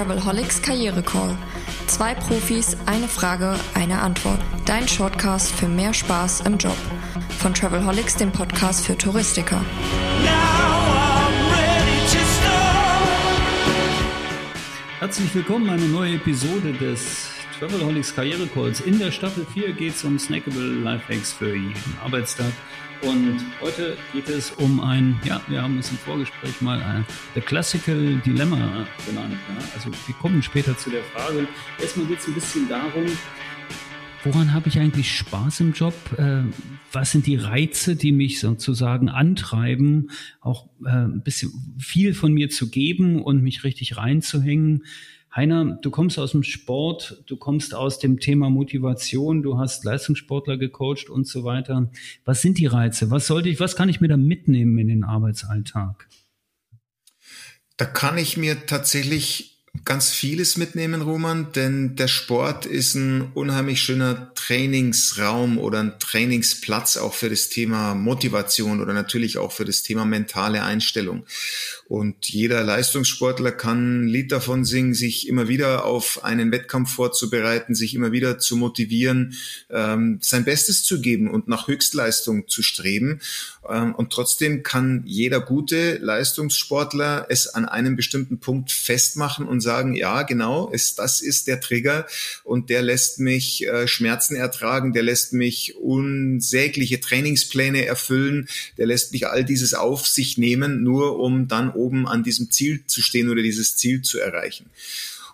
Travelholics Karriere Call. Zwei Profis, eine Frage, eine Antwort. Dein Shortcast für mehr Spaß im Job. Von Travelholics, dem Podcast für Touristiker. Herzlich willkommen, eine neue Episode des Travelholics Karriere Calls. In der Staffel 4 geht es um snackable Lifehacks für jeden Arbeitstag. Und heute geht es um ein, ja, wir haben es im Vorgespräch mal ein The Classical Dilemma genannt. Ja? Also wir kommen später zu der Frage. Erstmal geht es ein bisschen darum, woran habe ich eigentlich Spaß im Job? Äh, was sind die Reize, die mich sozusagen antreiben, auch äh, ein bisschen viel von mir zu geben und mich richtig reinzuhängen? Heiner, du kommst aus dem Sport, du kommst aus dem Thema Motivation, du hast Leistungssportler gecoacht und so weiter. Was sind die Reize? Was sollte ich, was kann ich mir da mitnehmen in den Arbeitsalltag? Da kann ich mir tatsächlich ganz vieles mitnehmen, Roman, denn der Sport ist ein unheimlich schöner Trainingsraum oder ein Trainingsplatz auch für das Thema Motivation oder natürlich auch für das Thema mentale Einstellung. Und jeder Leistungssportler kann ein Lied davon singen, sich immer wieder auf einen Wettkampf vorzubereiten, sich immer wieder zu motivieren, ähm, sein Bestes zu geben und nach Höchstleistung zu streben. Ähm, und trotzdem kann jeder gute Leistungssportler es an einem bestimmten Punkt festmachen und sagen, ja, genau, es, das ist der Trigger und der lässt mich äh, Schmerzen ertragen, der lässt mich unsägliche Trainingspläne erfüllen, der lässt mich all dieses auf sich nehmen, nur um dann oben an diesem Ziel zu stehen oder dieses Ziel zu erreichen.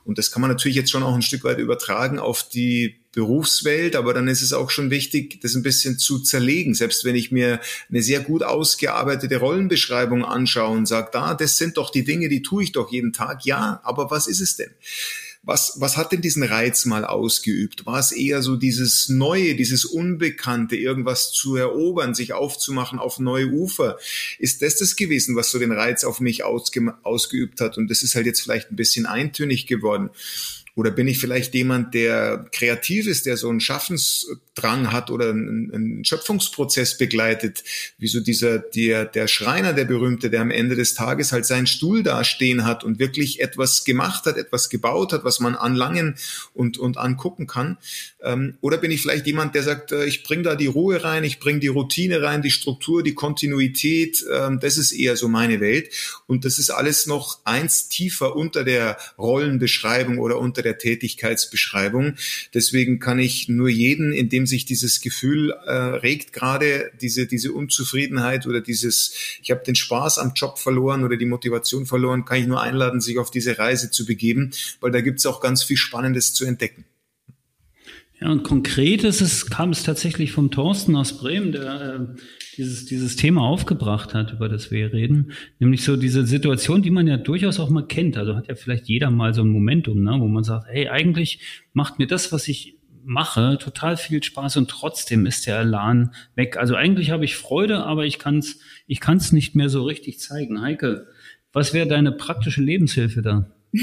Und das kann man natürlich jetzt schon auch ein Stück weit übertragen auf die Berufswelt, aber dann ist es auch schon wichtig, das ein bisschen zu zerlegen. Selbst wenn ich mir eine sehr gut ausgearbeitete Rollenbeschreibung anschaue und sage, da, das sind doch die Dinge, die tue ich doch jeden Tag. Ja, aber was ist es denn? Was, was hat denn diesen Reiz mal ausgeübt? War es eher so dieses Neue, dieses Unbekannte, irgendwas zu erobern, sich aufzumachen auf neue Ufer? Ist das das gewesen, was so den Reiz auf mich ausge, ausgeübt hat? Und das ist halt jetzt vielleicht ein bisschen eintönig geworden. Oder bin ich vielleicht jemand, der kreativ ist, der so einen Schaffensdrang hat oder einen, Schöpfungsprozess begleitet, wie so dieser, der, der Schreiner, der berühmte, der am Ende des Tages halt seinen Stuhl da stehen hat und wirklich etwas gemacht hat, etwas gebaut hat, was man anlangen und, und angucken kann. Ähm, oder bin ich vielleicht jemand, der sagt, äh, ich bringe da die Ruhe rein, ich bringe die Routine rein, die Struktur, die Kontinuität, ähm, das ist eher so meine Welt. Und das ist alles noch eins tiefer unter der Rollenbeschreibung oder unter der Tätigkeitsbeschreibung. Deswegen kann ich nur jeden, in dem sich dieses Gefühl äh, regt, gerade diese, diese Unzufriedenheit oder dieses, ich habe den Spaß am Job verloren oder die Motivation verloren, kann ich nur einladen, sich auf diese Reise zu begeben, weil da gibt es auch ganz viel Spannendes zu entdecken. Ja, und konkret ist es, kam es tatsächlich vom Thorsten aus Bremen, der äh, dieses, dieses Thema aufgebracht hat, über das wir reden. Nämlich so diese Situation, die man ja durchaus auch mal kennt. Also hat ja vielleicht jeder mal so ein Momentum, ne, wo man sagt, hey, eigentlich macht mir das, was ich mache, total viel Spaß und trotzdem ist der Elan weg. Also eigentlich habe ich Freude, aber ich kann es ich kann's nicht mehr so richtig zeigen. Heike, was wäre deine praktische Lebenshilfe da?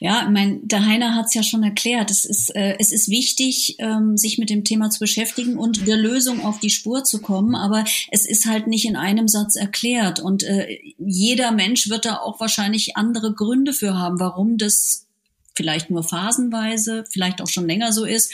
Ja, ich mein, der Heiner hat es ja schon erklärt. Es ist, äh, es ist wichtig, ähm, sich mit dem Thema zu beschäftigen und der Lösung auf die Spur zu kommen. Aber es ist halt nicht in einem Satz erklärt. Und äh, jeder Mensch wird da auch wahrscheinlich andere Gründe für haben, warum das vielleicht nur phasenweise, vielleicht auch schon länger so ist,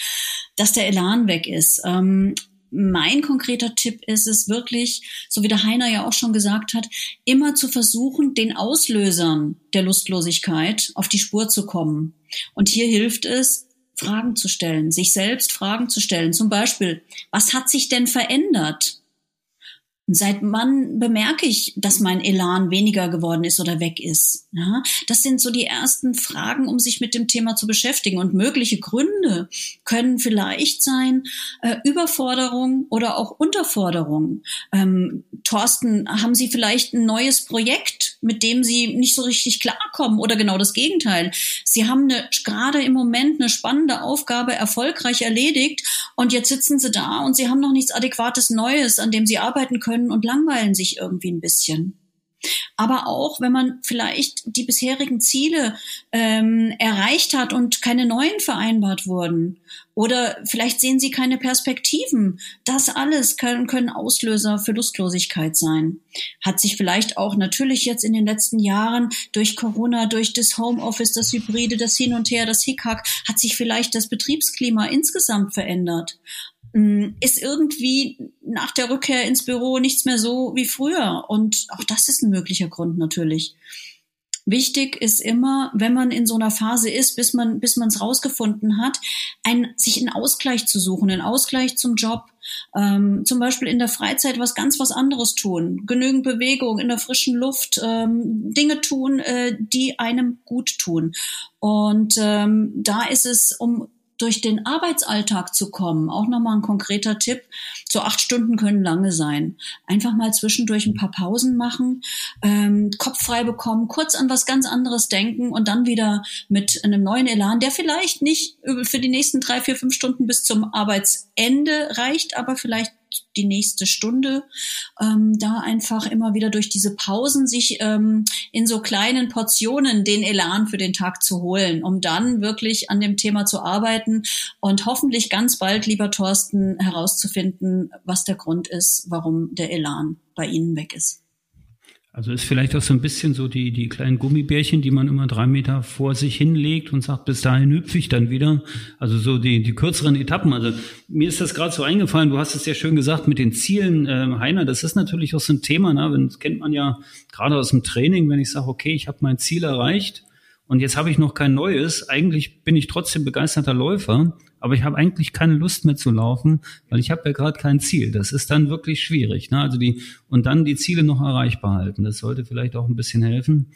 dass der Elan weg ist. Ähm, mein konkreter Tipp ist es wirklich, so wie der Heiner ja auch schon gesagt hat, immer zu versuchen, den Auslösern der Lustlosigkeit auf die Spur zu kommen. Und hier hilft es, Fragen zu stellen, sich selbst Fragen zu stellen. Zum Beispiel, was hat sich denn verändert? Seit wann bemerke ich, dass mein Elan weniger geworden ist oder weg ist? Ja, das sind so die ersten Fragen, um sich mit dem Thema zu beschäftigen. Und mögliche Gründe können vielleicht sein äh, Überforderung oder auch Unterforderung. Ähm, Thorsten, haben Sie vielleicht ein neues Projekt, mit dem Sie nicht so richtig klarkommen oder genau das Gegenteil? Sie haben eine, gerade im Moment eine spannende Aufgabe erfolgreich erledigt und jetzt sitzen Sie da und Sie haben noch nichts Adäquates Neues, an dem Sie arbeiten können und langweilen sich irgendwie ein bisschen. Aber auch, wenn man vielleicht die bisherigen Ziele ähm, erreicht hat und keine neuen vereinbart wurden. Oder vielleicht sehen Sie keine Perspektiven. Das alles können, können Auslöser für Lustlosigkeit sein. Hat sich vielleicht auch natürlich jetzt in den letzten Jahren durch Corona, durch das Homeoffice, das Hybride, das Hin und Her, das Hickhack, hat sich vielleicht das Betriebsklima insgesamt verändert. Hm, ist irgendwie nach der Rückkehr ins Büro nichts mehr so wie früher. Und auch das ist ein möglicher Grund natürlich. Wichtig ist immer, wenn man in so einer Phase ist, bis man bis man es rausgefunden hat, ein, sich einen Ausgleich zu suchen, einen Ausgleich zum Job, ähm, zum Beispiel in der Freizeit was ganz was anderes tun, genügend Bewegung in der frischen Luft, ähm, Dinge tun, äh, die einem gut tun. Und ähm, da ist es, um durch den Arbeitsalltag zu kommen, auch nochmal ein konkreter Tipp. So acht Stunden können lange sein. Einfach mal zwischendurch ein paar Pausen machen, ähm, Kopf frei bekommen, kurz an was ganz anderes denken und dann wieder mit einem neuen Elan, der vielleicht nicht für die nächsten drei, vier, fünf Stunden bis zum Arbeitsende reicht, aber vielleicht die nächste Stunde, ähm, da einfach immer wieder durch diese Pausen sich ähm, in so kleinen Portionen den Elan für den Tag zu holen, um dann wirklich an dem Thema zu arbeiten und hoffentlich ganz bald, lieber Thorsten, herauszufinden, was der Grund ist, warum der Elan bei Ihnen weg ist. Also ist vielleicht auch so ein bisschen so die, die kleinen Gummibärchen, die man immer drei Meter vor sich hinlegt und sagt, bis dahin hüpfe ich dann wieder. Also so die, die kürzeren Etappen. Also mir ist das gerade so eingefallen, du hast es ja schön gesagt mit den Zielen, äh, Heiner, das ist natürlich auch so ein Thema, ne? Das kennt man ja gerade aus dem Training, wenn ich sage, okay, ich habe mein Ziel erreicht und jetzt habe ich noch kein neues. Eigentlich bin ich trotzdem begeisterter Läufer, aber ich habe eigentlich keine Lust mehr zu laufen, weil ich habe ja gerade kein Ziel. Das ist dann wirklich schwierig. Ne? Also die und dann die Ziele noch erreichbar halten. Das sollte vielleicht auch ein bisschen helfen.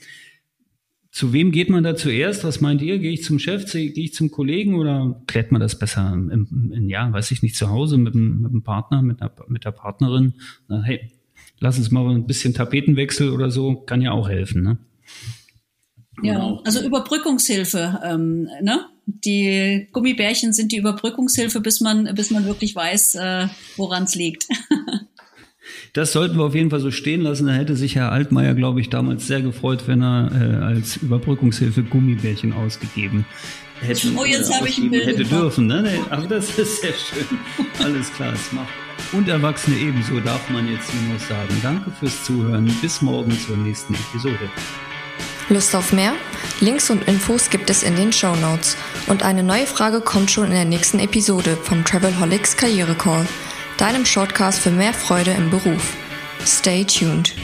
Zu wem geht man da zuerst? Was meint ihr? Gehe ich zum Chef? Gehe ich zum Kollegen oder klärt man das besser im, im ja, weiß ich nicht, zu Hause mit dem, mit dem Partner, mit der, mit der Partnerin? Na, hey, lass uns mal ein bisschen Tapetenwechsel oder so, kann ja auch helfen, ne? Ja, also Überbrückungshilfe, ähm, ne? die Gummibärchen sind die Überbrückungshilfe, bis man, bis man wirklich weiß, äh, woran es liegt. Das sollten wir auf jeden Fall so stehen lassen. Da hätte sich Herr Altmaier, glaube ich, damals sehr gefreut, wenn er äh, als Überbrückungshilfe Gummibärchen ausgegeben hätte. Oh, jetzt habe ich ein Bild hätte dürfen. Ne? Aber das ist sehr schön. Alles klar, es macht. Und Erwachsene ebenso, darf man jetzt nur noch sagen. Danke fürs Zuhören. Bis morgen zur nächsten Episode. Lust auf mehr? Links und Infos gibt es in den Show Notes. Und eine neue Frage kommt schon in der nächsten Episode vom Travelholics Karriere Call, deinem Shortcast für mehr Freude im Beruf. Stay tuned.